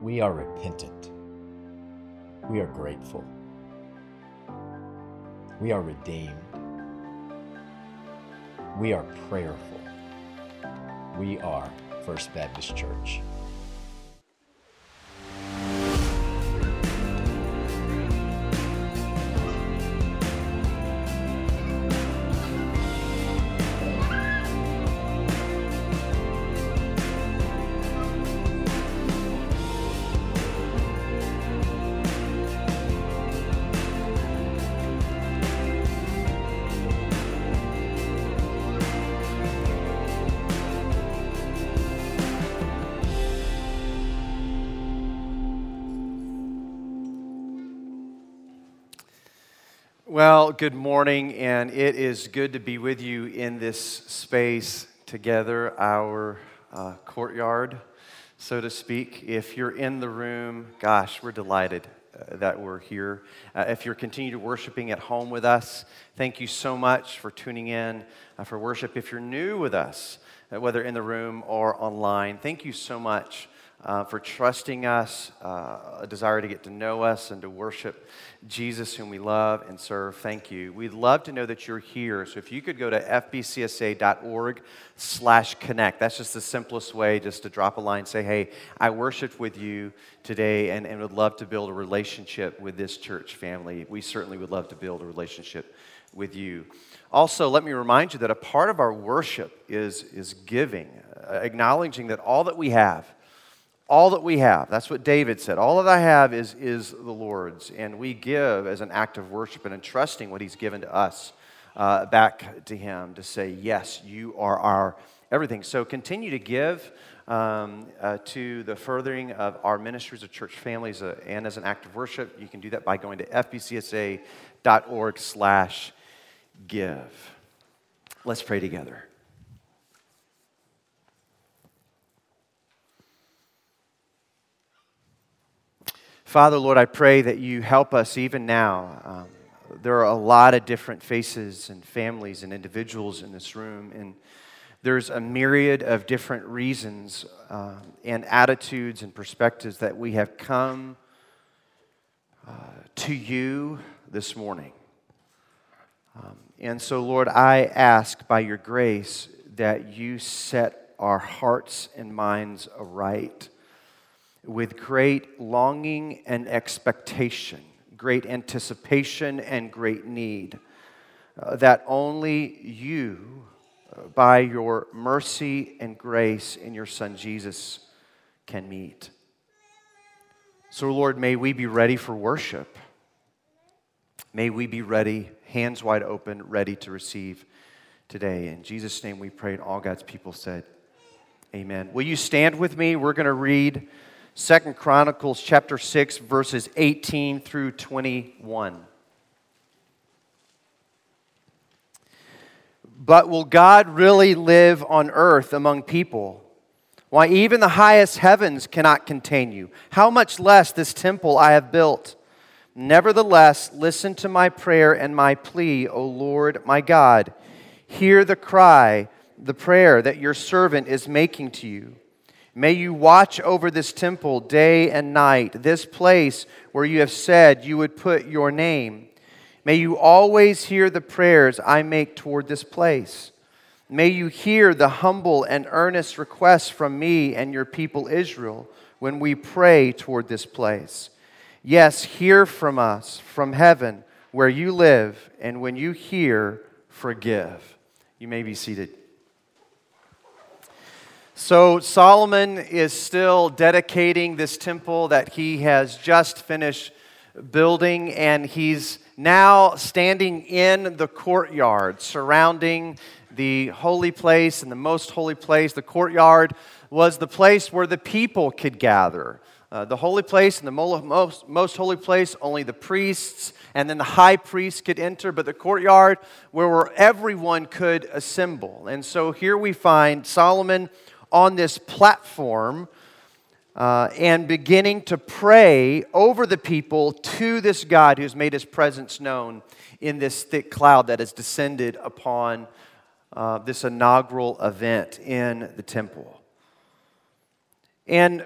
We are repentant. We are grateful. We are redeemed. We are prayerful. We are First Baptist Church. Good morning, and it is good to be with you in this space together, our uh, courtyard, so to speak. If you're in the room, gosh, we're delighted uh, that we're here. Uh, if you're continuing worshiping at home with us, thank you so much for tuning in uh, for worship. If you're new with us, uh, whether in the room or online, thank you so much uh, for trusting us, uh, a desire to get to know us and to worship Jesus, whom we love and serve. Thank you. We'd love to know that you're here. So if you could go to fbcsa.org slash connect. That's just the simplest way just to drop a line, say, hey, I worshiped with you today and, and would love to build a relationship with this church family. We certainly would love to build a relationship with you. Also, let me remind you that a part of our worship is, is giving, uh, acknowledging that all that we have – all that we have. That's what David said. All that I have is, is the Lord's. And we give as an act of worship and entrusting what He's given to us uh, back to Him to say, Yes, you are our everything. So continue to give um, uh, to the furthering of our ministries of church families uh, and as an act of worship. You can do that by going to fbcsa.org slash give. Let's pray together. Father, Lord, I pray that you help us even now. Um, there are a lot of different faces and families and individuals in this room, and there's a myriad of different reasons uh, and attitudes and perspectives that we have come uh, to you this morning. Um, and so, Lord, I ask by your grace that you set our hearts and minds aright with great longing and expectation, great anticipation and great need, uh, that only you, uh, by your mercy and grace in your Son Jesus, can meet. So, Lord, may we be ready for worship. May we be ready, hands wide open, ready to receive today. In Jesus' name we pray, and all God's people said, Amen. Will you stand with me? We're going to read. Second Chronicles chapter 6 verses 18 through 21. But will God really live on earth among people? Why, even the highest heavens cannot contain you. How much less this temple I have built? Nevertheless, listen to my prayer and my plea, O Lord my God. Hear the cry, the prayer that your servant is making to you. May you watch over this temple day and night, this place where you have said you would put your name. May you always hear the prayers I make toward this place. May you hear the humble and earnest requests from me and your people Israel when we pray toward this place. Yes, hear from us from heaven where you live, and when you hear, forgive. You may be seated. So, Solomon is still dedicating this temple that he has just finished building, and he's now standing in the courtyard surrounding the holy place and the most holy place. The courtyard was the place where the people could gather. Uh, the holy place and the most, most holy place, only the priests and then the high priest could enter, but the courtyard where everyone could assemble. And so here we find Solomon on this platform uh, and beginning to pray over the people to this God who's made his presence known in this thick cloud that has descended upon uh, this inaugural event in the temple. And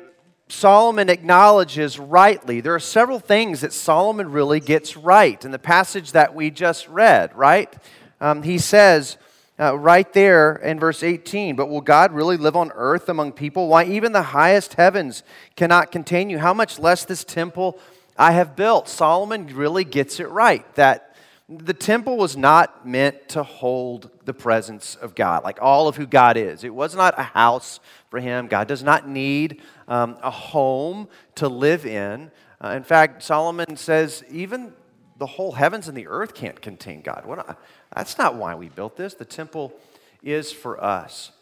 Solomon acknowledges rightly. There are several things that Solomon really gets right in the passage that we just read, right? Um, he says uh, right there in verse 18, but will God really live on earth among people? Why, even the highest heavens cannot contain you. How much less this temple I have built? Solomon really gets it right that the temple was not meant to hold the presence of God, like all of who God is. It was not a house for him. God does not need um, a home to live in. Uh, in fact, Solomon says even the whole heavens and the earth can't contain God. What, that's not why we built this. The temple is for us.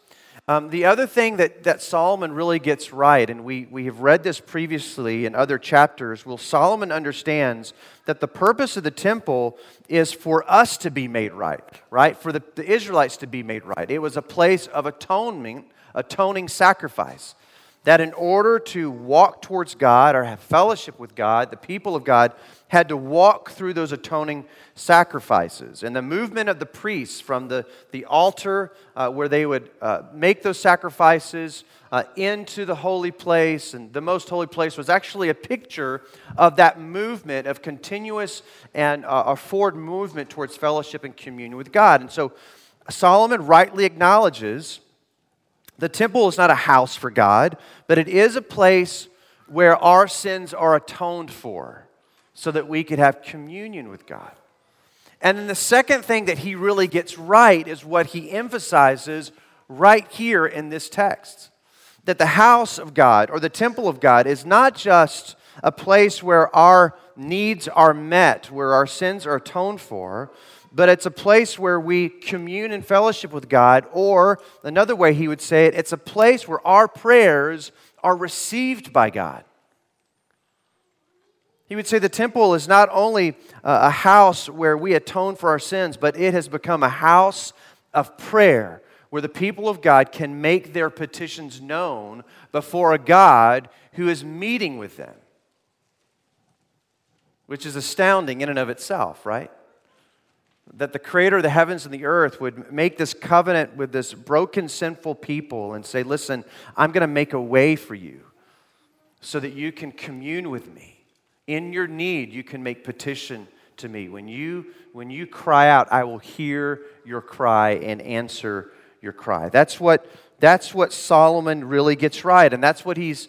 Um, the other thing that, that Solomon really gets right, and we, we have read this previously in other chapters, well, Solomon understands that the purpose of the temple is for us to be made right, right? For the, the Israelites to be made right. It was a place of atonement, atoning sacrifice. That in order to walk towards God or have fellowship with God, the people of God had to walk through those atoning sacrifices. And the movement of the priests from the, the altar uh, where they would uh, make those sacrifices uh, into the holy place, and the most holy place was actually a picture of that movement of continuous and uh, a forward movement towards fellowship and communion with God. And so Solomon rightly acknowledges the temple is not a house for God, but it is a place where our sins are atoned for so that we could have communion with God. And then the second thing that he really gets right is what he emphasizes right here in this text that the house of God or the temple of God is not just a place where our needs are met, where our sins are atoned for, but it's a place where we commune in fellowship with God, or another way he would say it, it's a place where our prayers are received by God. He would say the temple is not only a house where we atone for our sins, but it has become a house of prayer where the people of God can make their petitions known before a God who is meeting with them, which is astounding in and of itself, right? That the creator of the heavens and the earth would make this covenant with this broken, sinful people and say, Listen, I'm going to make a way for you so that you can commune with me. In your need, you can make petition to me. When you, when you cry out, I will hear your cry and answer your cry. That's what, that's what Solomon really gets right. And that's what he's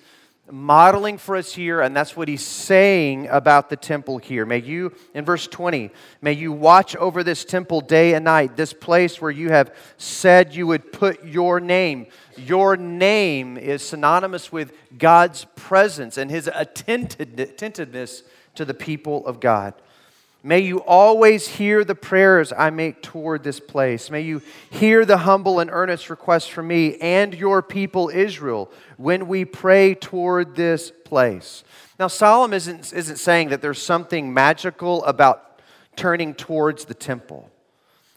modeling for us here, and that's what he's saying about the temple here. May you, in verse 20, may you watch over this temple day and night, this place where you have said you would put your name. Your name is synonymous with God's presence and his attentiveness to the people of God. May you always hear the prayers I make toward this place. May you hear the humble and earnest requests from me and your people Israel when we pray toward this place. Now, Solomon isn't, isn't saying that there's something magical about turning towards the temple.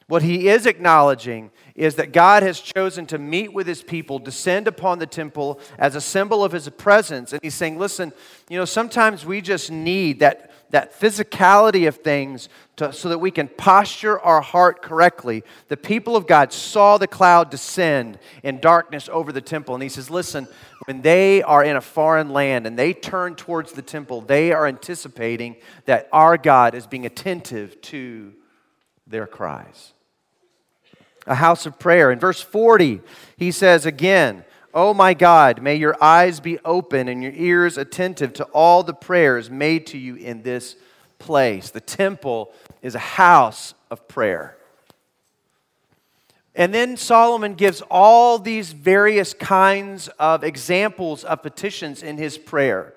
What he is acknowledging is that God has chosen to meet with his people, descend upon the temple as a symbol of his presence. And he's saying, listen, you know, sometimes we just need that, that physicality of things to, so that we can posture our heart correctly. The people of God saw the cloud descend in darkness over the temple. And he says, listen, when they are in a foreign land and they turn towards the temple, they are anticipating that our God is being attentive to their cries a house of prayer. In verse 40, he says again, Oh my God, may your eyes be open and your ears attentive to all the prayers made to you in this place. The temple is a house of prayer. And then Solomon gives all these various kinds of examples of petitions in his prayer.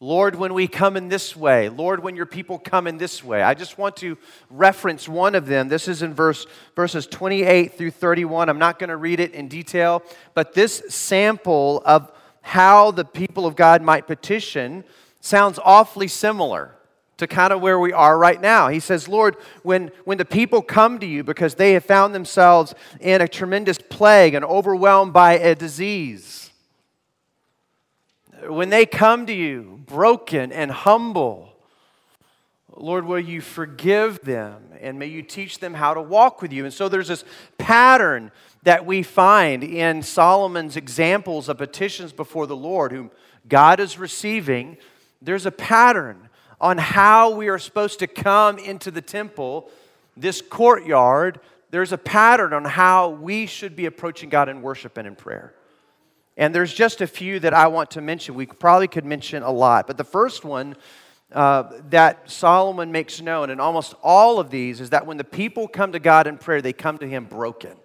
Lord, when we come in this way, Lord, when your people come in this way. I just want to reference one of them. This is in verse, verses 28 through 31. I'm not going to read it in detail, but this sample of how the people of God might petition sounds awfully similar to kind of where we are right now. He says, Lord, when, when the people come to you because they have found themselves in a tremendous plague and overwhelmed by a disease, when they come to you broken and humble, Lord, will you forgive them and may you teach them how to walk with you? And so there's this pattern that we find in Solomon's examples of petitions before the Lord, whom God is receiving, there's a pattern on how we are supposed to come into the temple, this courtyard. There's a pattern on how we should be approaching God in worship and in prayer. And there's just a few that I want to mention. We probably could mention a lot. But the first one uh, that Solomon makes known in almost all of these is that when the people come to God in prayer, they come to Him broken,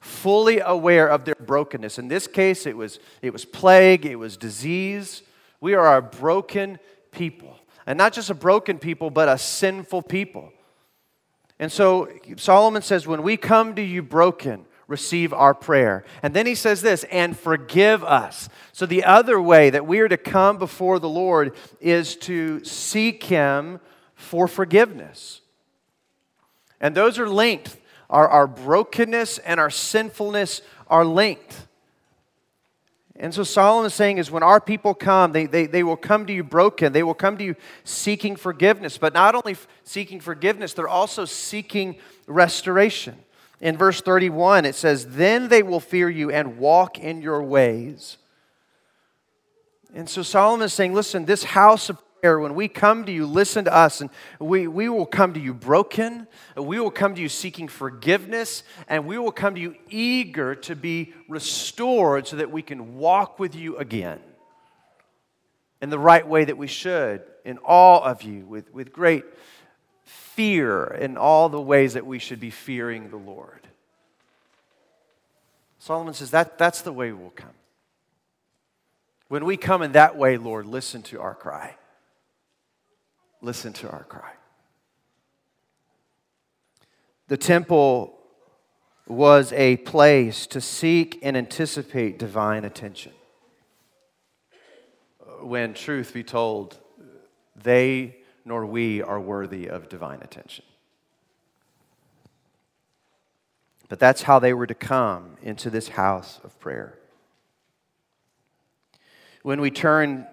fully aware of their brokenness. In this case, it was, it was plague, it was disease. We are a broken people. And not just a broken people, but a sinful people. And so Solomon says, when we come to you broken, receive our prayer. And then he says this, and forgive us. So the other way that we are to come before the Lord is to seek him for forgiveness. And those are linked. Our, our brokenness and our sinfulness are linked. And so Solomon is saying is when our people come, they, they, they will come to you broken. They will come to you seeking forgiveness. But not only seeking forgiveness, they're also seeking restoration. In verse 31, it says, Then they will fear you and walk in your ways. And so Solomon is saying, Listen, this house of prayer, when we come to you, listen to us, and we, we will come to you broken, we will come to you seeking forgiveness, and we will come to you eager to be restored so that we can walk with you again in the right way that we should, in all of you, with, with great fear in all the ways that we should be fearing the Lord. Solomon says that, that's the way we'll come. When we come in that way, Lord, listen to our cry. Listen to our cry. The temple was a place to seek and anticipate divine attention. When truth be told, they nor we are worthy of divine attention. But that's how they were to come into this house of prayer. When we turn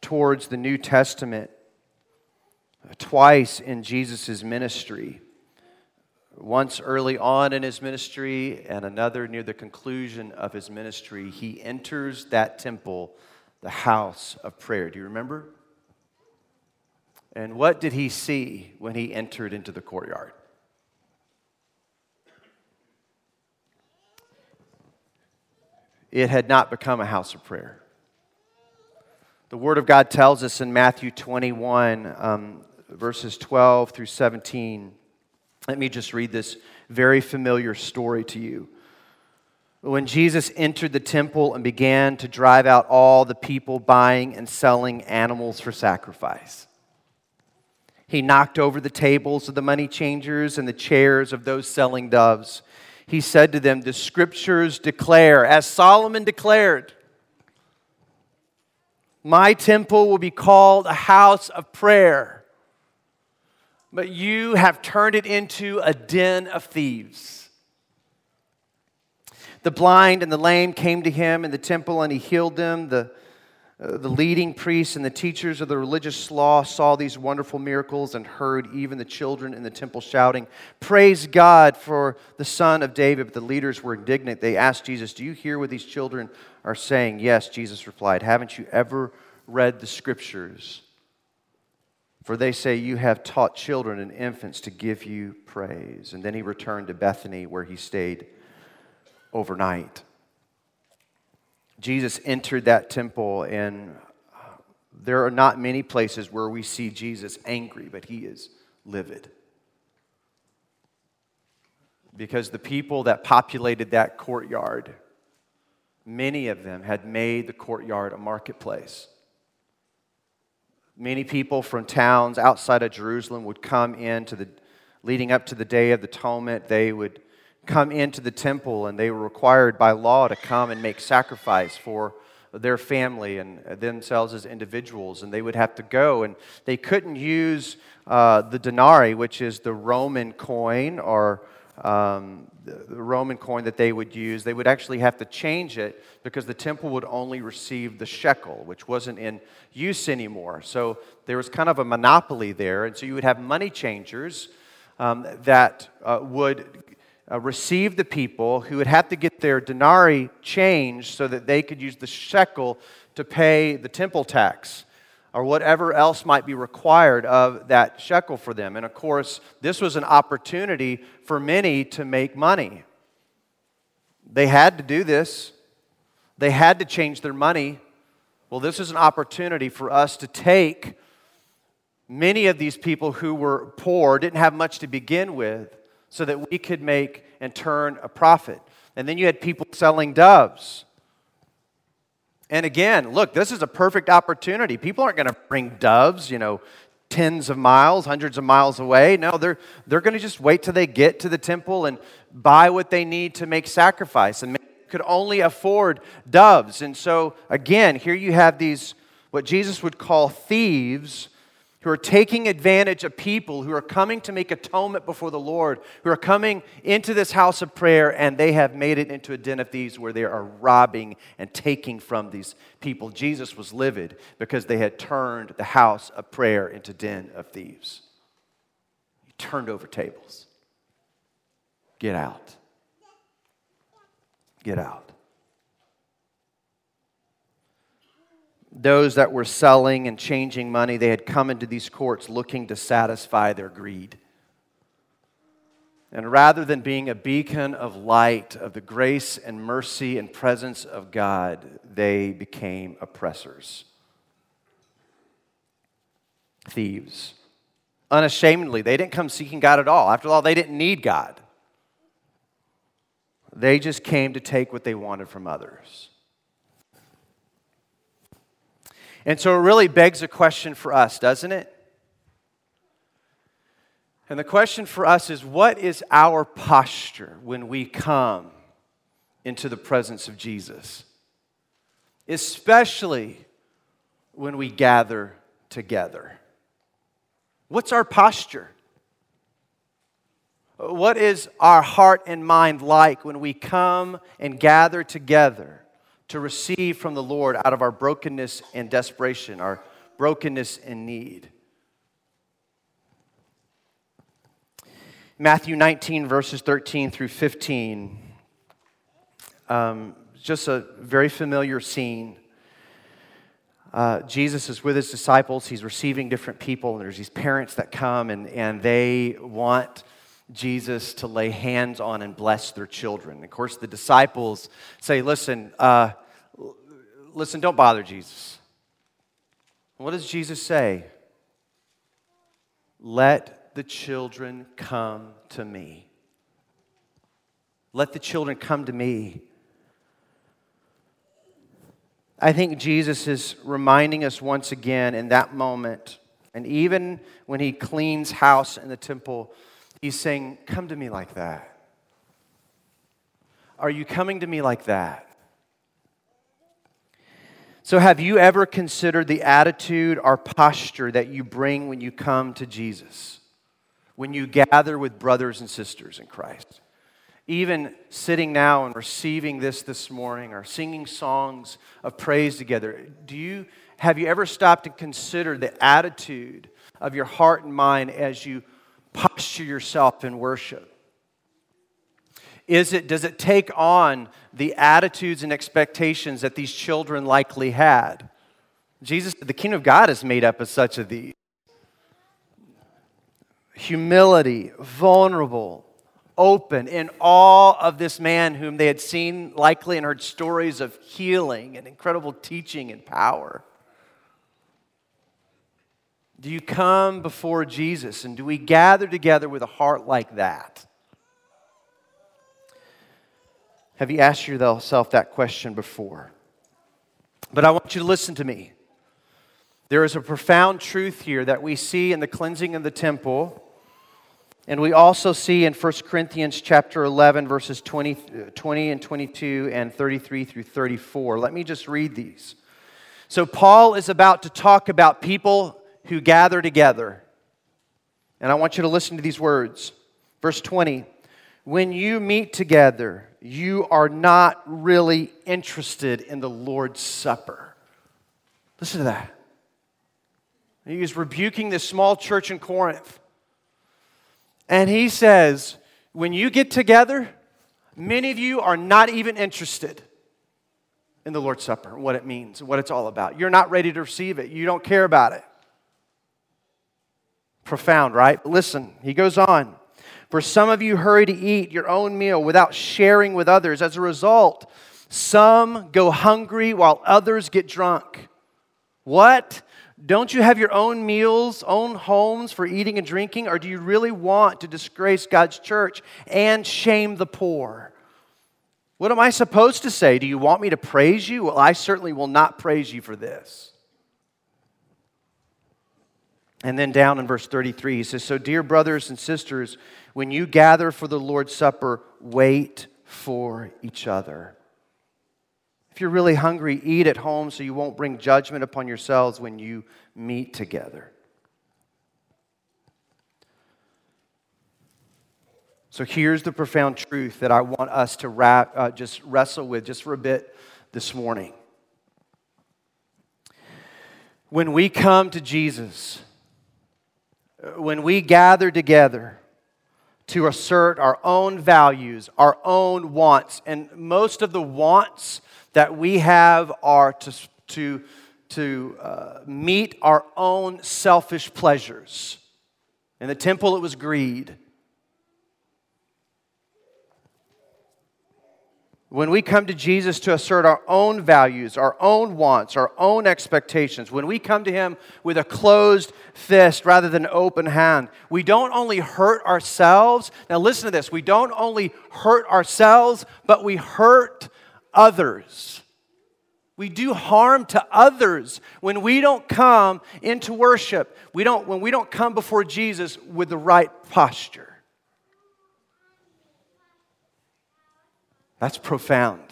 towards the New Testament, twice in Jesus' ministry, once early on in his ministry and another near the conclusion of his ministry, he enters that temple, the house of prayer. Do you remember? And what did he see when he entered into the courtyard? It had not become a house of prayer. The Word of God tells us in Matthew 21, um, verses 12 through 17. Let me just read this very familiar story to you. When Jesus entered the temple and began to drive out all the people buying and selling animals for sacrifice. He knocked over the tables of the money changers and the chairs of those selling doves. He said to them, The scriptures declare, as Solomon declared, my temple will be called a house of prayer, but you have turned it into a den of thieves. The blind and the lame came to him in the temple, and he healed them. The uh, the leading priests and the teachers of the religious law saw these wonderful miracles and heard even the children in the temple shouting, Praise God for the Son of David. But the leaders were indignant. They asked Jesus, Do you hear what these children are saying? Yes, Jesus replied, Haven't you ever read the scriptures? For they say, You have taught children and infants to give you praise. And then he returned to Bethany where he stayed overnight. Jesus entered that temple, and there are not many places where we see Jesus angry, but he is livid. Because the people that populated that courtyard, many of them had made the courtyard a marketplace. Many people from towns outside of Jerusalem would come in to the leading up to the day of the atonement. They would come into the temple and they were required by law to come and make sacrifice for their family and themselves as individuals. And they would have to go and they couldn't use uh, the denarii, which is the Roman coin or um, the Roman coin that they would use. They would actually have to change it because the temple would only receive the shekel, which wasn't in use anymore. So there was kind of a monopoly there. And so you would have money changers um, that uh, would uh, receive the people who would have to get their denarii changed so that they could use the shekel to pay the temple tax or whatever else might be required of that shekel for them. And of course, this was an opportunity for many to make money. They had to do this, they had to change their money. Well, this is an opportunity for us to take many of these people who were poor, didn't have much to begin with, so that we could make and turn a profit. And then you had people selling doves. And again, look, this is a perfect opportunity. People aren't going to bring doves, you know, tens of miles, hundreds of miles away. No, they're, they're going to just wait till they get to the temple and buy what they need to make sacrifice. And could only afford doves. And so, again, here you have these, what Jesus would call thieves who are taking advantage of people who are coming to make atonement before the Lord, who are coming into this house of prayer, and they have made it into a den of thieves where they are robbing and taking from these people. Jesus was livid because they had turned the house of prayer into den of thieves. He turned over tables. Get out. Get out. Those that were selling and changing money, they had come into these courts looking to satisfy their greed. And rather than being a beacon of light of the grace and mercy and presence of God, they became oppressors, thieves. Unashamedly, they didn't come seeking God at all. After all, they didn't need God. They just came to take what they wanted from others. And so it really begs a question for us, doesn't it? And the question for us is what is our posture when we come into the presence of Jesus? Especially when we gather together. What's our posture? What is our heart and mind like when we come and gather together? To receive from the Lord out of our brokenness and desperation, our brokenness and need. Matthew 19, verses 13 through 15. Um, just a very familiar scene. Uh, Jesus is with his disciples. He's receiving different people, and there's these parents that come and, and they want Jesus to lay hands on and bless their children. Of course, the disciples say, Listen, uh, listen, don't bother Jesus. What does Jesus say? Let the children come to me. Let the children come to me. I think Jesus is reminding us once again in that moment, and even when he cleans house in the temple, he's saying, Come to me like that. Are you coming to me like that? So, have you ever considered the attitude or posture that you bring when you come to Jesus? When you gather with brothers and sisters in Christ? Even sitting now and receiving this this morning or singing songs of praise together, do you, have you ever stopped and considered the attitude of your heart and mind as you posture yourself in worship? Is it, does it take on the attitudes and expectations that these children likely had? Jesus, the kingdom of God is made up of such of these humility, vulnerable, open, in awe of this man whom they had seen likely and heard stories of healing and incredible teaching and power. Do you come before Jesus and do we gather together with a heart like that? Have you asked yourself that question before? But I want you to listen to me. There is a profound truth here that we see in the cleansing of the temple. And we also see in 1 Corinthians chapter 11, verses 20, 20 and 22 and 33 through 34. Let me just read these. So, Paul is about to talk about people who gather together. And I want you to listen to these words. Verse 20 When you meet together, you are not really interested in the Lord's Supper. Listen to that. He is rebuking this small church in Corinth. And he says, When you get together, many of you are not even interested in the Lord's Supper, what it means, what it's all about. You're not ready to receive it, you don't care about it. Profound, right? Listen, he goes on. For some of you hurry to eat your own meal without sharing with others. As a result, some go hungry while others get drunk. What? Don't you have your own meals, own homes for eating and drinking? Or do you really want to disgrace God's church and shame the poor? What am I supposed to say? Do you want me to praise you? Well, I certainly will not praise you for this. And then down in verse 33, he says, So, dear brothers and sisters, when you gather for the Lord's Supper, wait for each other. If you're really hungry, eat at home so you won't bring judgment upon yourselves when you meet together. So here's the profound truth that I want us to wrap, uh, just wrestle with just for a bit this morning. When we come to Jesus, when we gather together, to assert our own values, our own wants. And most of the wants that we have are to, to, to uh, meet our own selfish pleasures. In the temple, it was greed. When we come to Jesus to assert our own values, our own wants, our own expectations, when we come to Him with a closed fist rather than an open hand, we don't only hurt ourselves. Now, listen to this we don't only hurt ourselves, but we hurt others. We do harm to others when we don't come into worship. We don't, when we don't come before Jesus with the right posture. That's profound.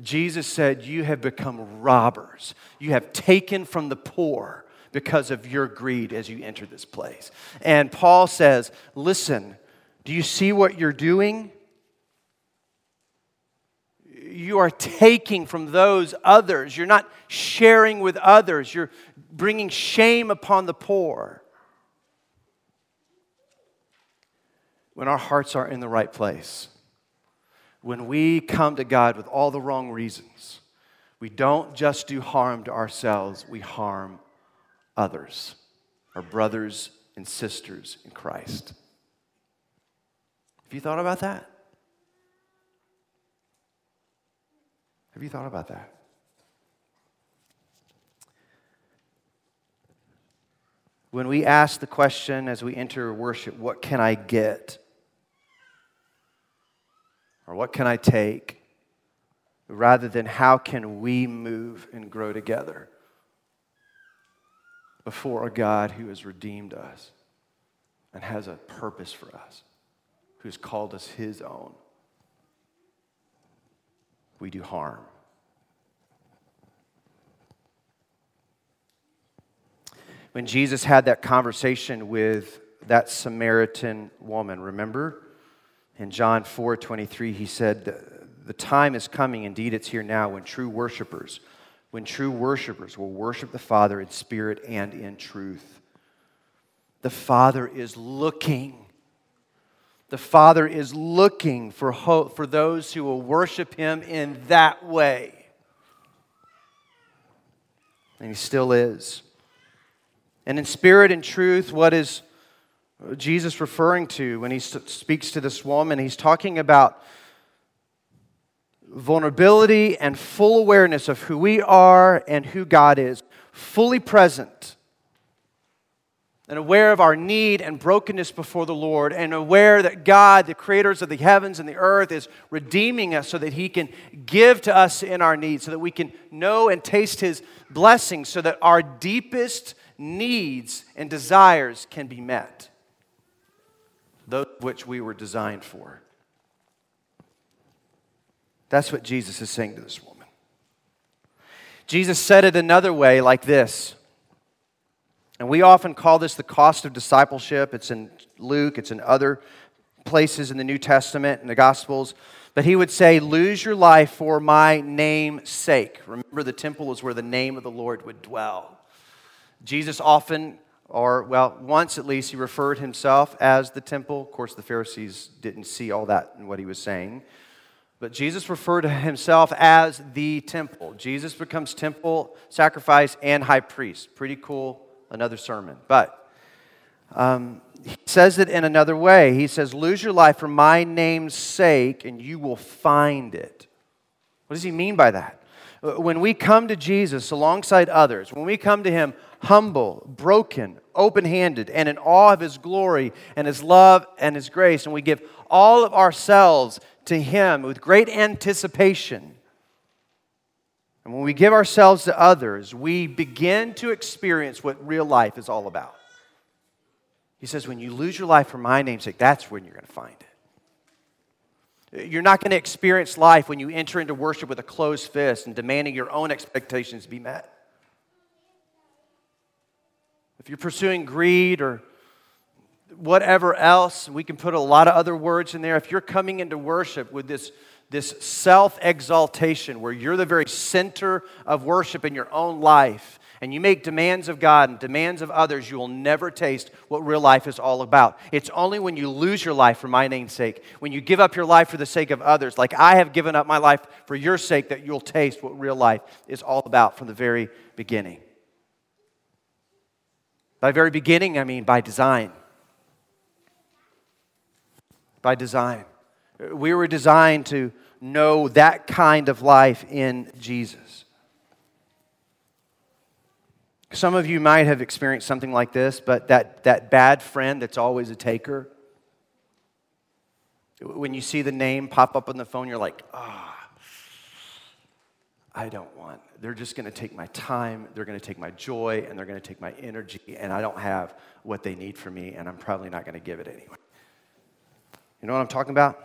Jesus said, You have become robbers. You have taken from the poor because of your greed as you enter this place. And Paul says, Listen, do you see what you're doing? You are taking from those others. You're not sharing with others. You're bringing shame upon the poor. When our hearts are in the right place, when we come to God with all the wrong reasons, we don't just do harm to ourselves, we harm others, our brothers and sisters in Christ. Have you thought about that? Have you thought about that? When we ask the question as we enter worship, what can I get? Or what can I take, rather than how can we move and grow together before a God who has redeemed us and has a purpose for us, who's called us his own. We do harm. When Jesus had that conversation with that Samaritan woman, remember? In John 4 23, he said, The time is coming, indeed it's here now, when true worshipers, when true worshipers will worship the Father in spirit and in truth. The Father is looking. The Father is looking for hope for those who will worship Him in that way. And He still is. And in spirit and truth, what is Jesus referring to when he speaks to this woman? He's talking about vulnerability and full awareness of who we are and who God is, fully present and aware of our need and brokenness before the Lord, and aware that God, the creators of the heavens and the earth, is redeeming us so that He can give to us in our need, so that we can know and taste His blessings, so that our deepest needs and desires can be met those which we were designed for. That's what Jesus is saying to this woman. Jesus said it another way, like this. And we often call this the cost of discipleship. It's in Luke, it's in other places in the New Testament, in the Gospels. But he would say, Lose your life for my name's sake. Remember, the temple was where the name of the Lord would dwell. Jesus often or, well, once at least, he referred himself as the temple. Of course, the Pharisees didn't see all that in what he was saying. But Jesus referred to himself as the temple. Jesus becomes temple, sacrifice, and high priest. Pretty cool, another sermon. But um, he says it in another way. He says, Lose your life for my name's sake, and you will find it. What does he mean by that? When we come to Jesus alongside others, when we come to him humble, broken, open handed, and in awe of His glory and His love and His grace. And we give all of ourselves to Him with great anticipation. And when we give ourselves to others, we begin to experience what real life is all about. He says, when you lose your life for my name's sake, that's when you're going to find it. You're not going to experience life when you enter into worship with a closed fist and demanding your own expectations be met if you're pursuing greed or whatever else, we can put a lot of other words in there. If you're coming into worship with this, this self exaltation, where you're the very center of worship in your own life, and you make demands of God and demands of others, you will never taste what real life is all about. It's only when you lose your life for my name's sake, when you give up your life for the sake of others, like I have given up my life for your sake, that you'll taste what real life is all about from the very beginning. By very beginning, I mean by design. By design. We were designed to know that kind of life in Jesus. Some of you might have experienced something like this, but that, that bad friend that's always a taker. When you see the name pop up on the phone, you're like, ah, oh, I don't want they're just going to take my time, they're going to take my joy, and they're going to take my energy, and I don't have what they need from me, and I'm probably not going to give it anyway. You know what I'm talking about?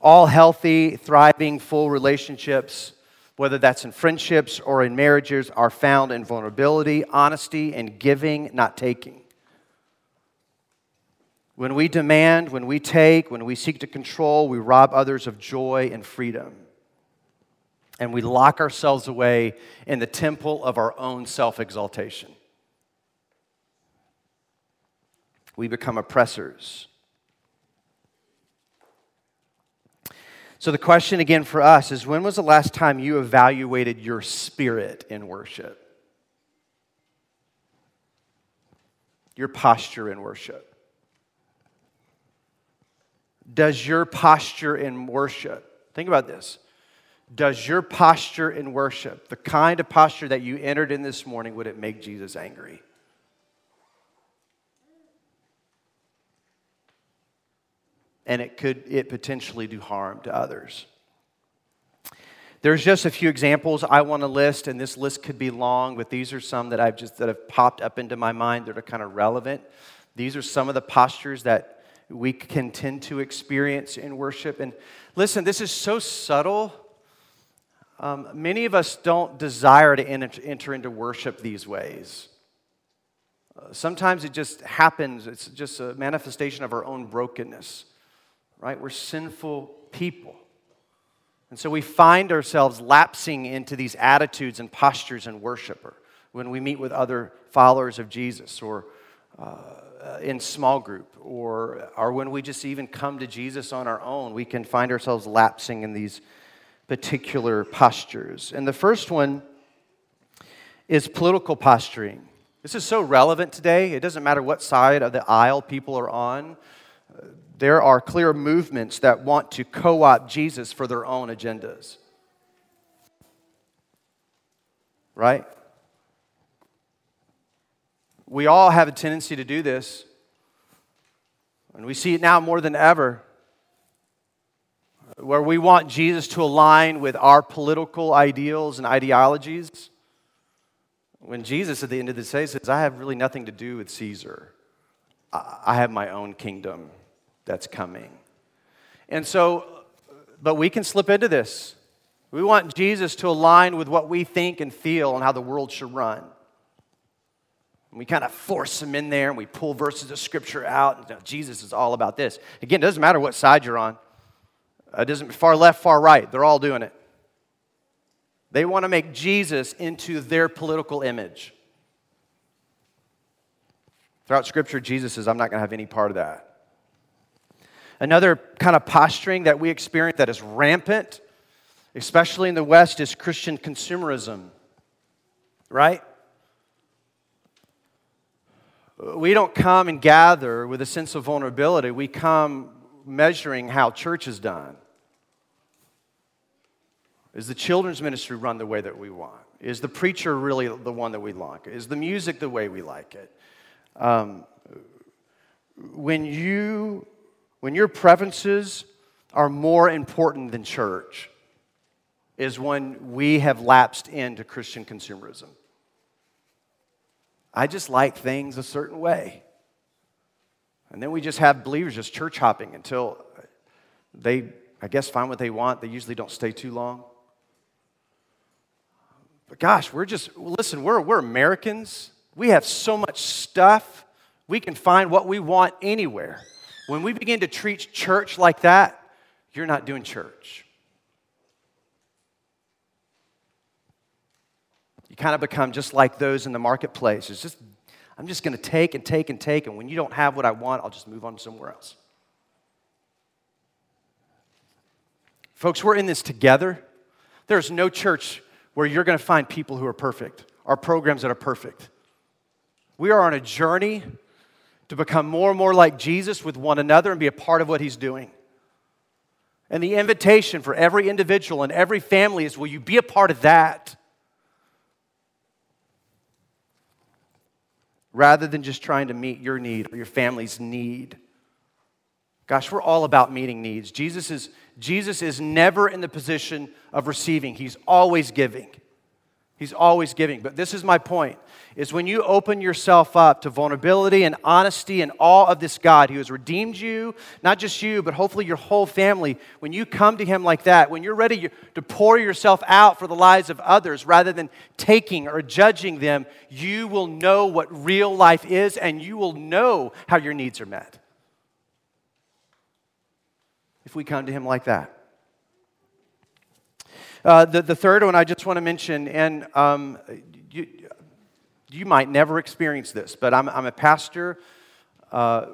All healthy, thriving, full relationships, whether that's in friendships or in marriages, are found in vulnerability, honesty, and giving, not taking. When we demand, when we take, when we seek to control, we rob others of joy and freedom and we lock ourselves away in the temple of our own self exaltation. We become oppressors. So, the question again for us is when was the last time you evaluated your spirit in worship? Your posture in worship. Does your posture in worship, think about this, does your posture in worship, the kind of posture that you entered in this morning, would it make Jesus angry? And it could it potentially do harm to others. There's just a few examples I want to list, and this list could be long, but these are some that I've just that have popped up into my mind that are kind of relevant. These are some of the postures that we can tend to experience in worship. And listen, this is so subtle um, many of us don't desire to enter into worship these ways. Uh, sometimes it just happens, it's just a manifestation of our own brokenness, right? We're sinful people. And so we find ourselves lapsing into these attitudes and postures in worship or when we meet with other followers of Jesus or uh, in small group or, or when we just even come to Jesus on our own, we can find ourselves lapsing in these particular postures. And the first one is political posturing. This is so relevant today. It doesn't matter what side of the aisle people are on. There are clear movements that want to co opt Jesus for their own agendas. Right? We all have a tendency to do this. And we see it now more than ever where we want Jesus to align with our political ideals and ideologies. When Jesus, at the end of the day, says, I have really nothing to do with Caesar, I have my own kingdom that's coming. And so, but we can slip into this. We want Jesus to align with what we think and feel and how the world should run. We kind of force him in there and we pull verses of scripture out. You know, Jesus is all about this. Again, it doesn't matter what side you're on. Uh, it doesn't far left, far right. They're all doing it. They want to make Jesus into their political image. Throughout Scripture, Jesus says, I'm not going to have any part of that. Another kind of posturing that we experience that is rampant, especially in the West, is Christian consumerism, right? We don't come and gather with a sense of vulnerability. We come measuring how church is done. Is the children's ministry run the way that we want? Is the preacher really the one that we like? Is the music the way we like it? Um, when you when your preferences are more important than church is when we have lapsed into Christian consumerism. I just like things a certain way. And then we just have believers just church hopping until they, I guess, find what they want. They usually don't stay too long. But gosh, we're just, listen, we're, we're Americans. We have so much stuff. We can find what we want anywhere. When we begin to treat church like that, you're not doing church. You kind of become just like those in the marketplace. It's just, I'm just going to take and take and take, and when you don't have what I want, I'll just move on somewhere else. Folks, we're in this together. There's no church where you're going to find people who are perfect, or programs that are perfect. We are on a journey to become more and more like Jesus with one another and be a part of what he's doing. And the invitation for every individual and every family is will you be a part of that? Rather than just trying to meet your need or your family's need. Gosh, we're all about meeting needs. Jesus is, Jesus is never in the position of receiving, he's always giving. He's always giving. But this is my point is when you open yourself up to vulnerability and honesty and all of this God who has redeemed you, not just you, but hopefully your whole family, when you come to Him like that, when you're ready to pour yourself out for the lives of others rather than taking or judging them, you will know what real life is and you will know how your needs are met. If we come to Him like that. Uh, the, the third one I just want to mention, and um, you, you might never experience this, but I'm, I'm a pastor. Uh,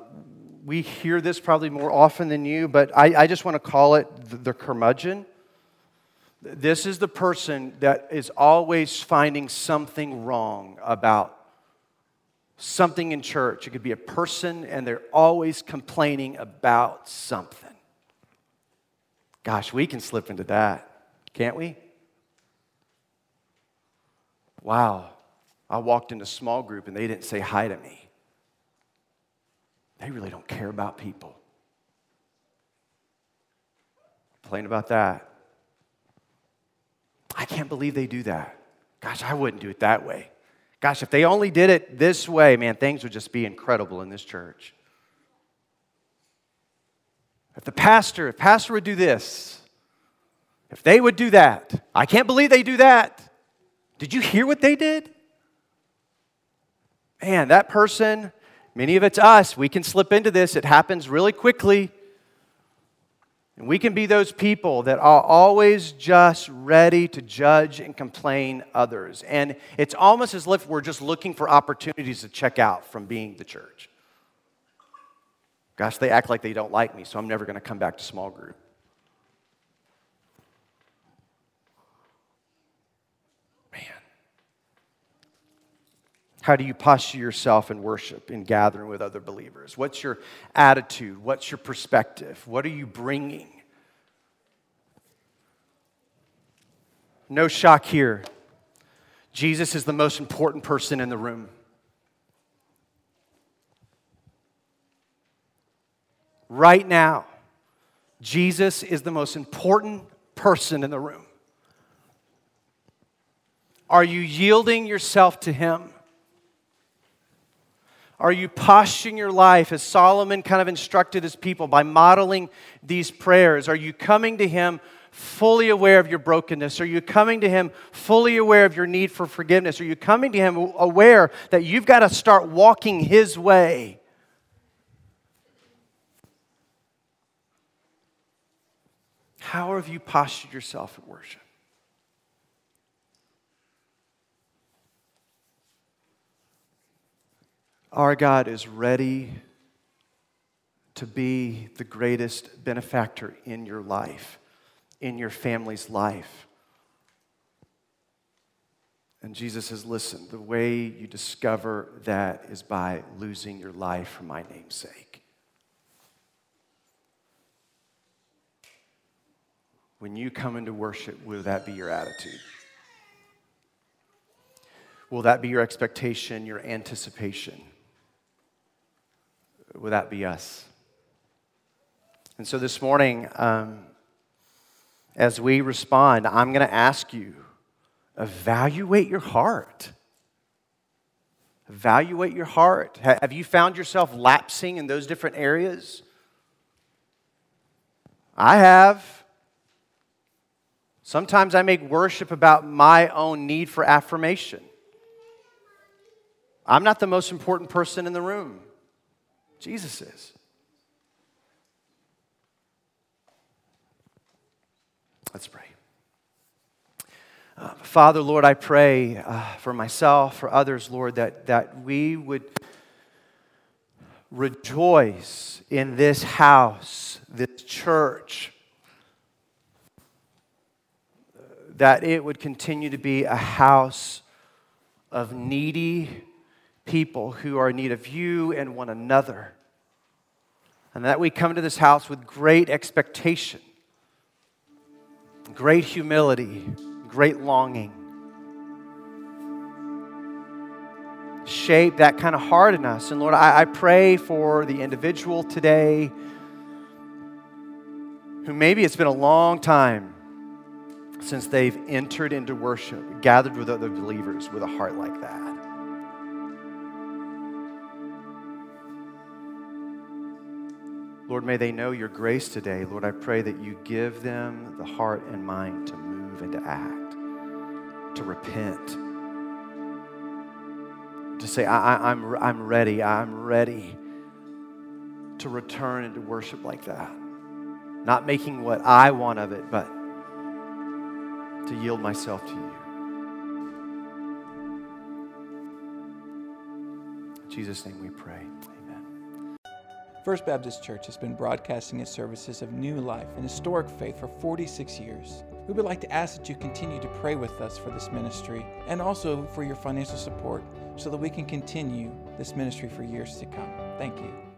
we hear this probably more often than you, but I, I just want to call it the, the curmudgeon. This is the person that is always finding something wrong about something in church. It could be a person, and they're always complaining about something. Gosh, we can slip into that. Can't we? Wow. I walked into a small group and they didn't say hi to me. They really don't care about people. Complain about that. I can't believe they do that. Gosh, I wouldn't do it that way. Gosh, if they only did it this way, man, things would just be incredible in this church. If the pastor, if pastor would do this, if they would do that, I can't believe they do that. Did you hear what they did? Man, that person, many of it's us, we can slip into this. It happens really quickly. And we can be those people that are always just ready to judge and complain others. And it's almost as if we're just looking for opportunities to check out from being the church. Gosh, they act like they don't like me, so I'm never going to come back to small group. Man. How do you posture yourself in worship, in gathering with other believers? What's your attitude? What's your perspective? What are you bringing? No shock here. Jesus is the most important person in the room. Right now, Jesus is the most important person in the room. Are you yielding yourself to Him? Are you posturing your life as Solomon kind of instructed his people by modeling these prayers? Are you coming to him fully aware of your brokenness? Are you coming to him fully aware of your need for forgiveness? Are you coming to him aware that you've got to start walking his way? How have you postured yourself at worship? Our God is ready to be the greatest benefactor in your life, in your family's life. And Jesus says, listen, the way you discover that is by losing your life for my name's sake. When you come into worship, will that be your attitude? Will that be your expectation, your anticipation? Will that be us? And so this morning, um, as we respond, I'm going to ask you evaluate your heart. Evaluate your heart. Have you found yourself lapsing in those different areas? I have. Sometimes I make worship about my own need for affirmation. I'm not the most important person in the room, Jesus is. Let's pray. Uh, Father, Lord, I pray uh, for myself, for others, Lord, that, that we would rejoice in this house, this church, that it would continue to be a house of needy people who are in need of you and one another. And that we come to this house with great expectation great humility, great longing. Shape that kind of heart in us. And Lord, I, I pray for the individual today who maybe it's been a long time since they've entered into worship, gathered with other believers with a heart like that. Lord, may they know your grace today. Lord, I pray that you give them the heart and mind to move and to act, to repent, to say, I, am I'm, I'm ready, I'm ready to return into worship like that. Not making what I want of it, but to yield myself to you. In Jesus' name we pray. Amen. First Baptist Church has been broadcasting its services of new life and historic faith for 46 years. We would like to ask that you continue to pray with us for this ministry and also for your financial support so that we can continue this ministry for years to come. Thank you.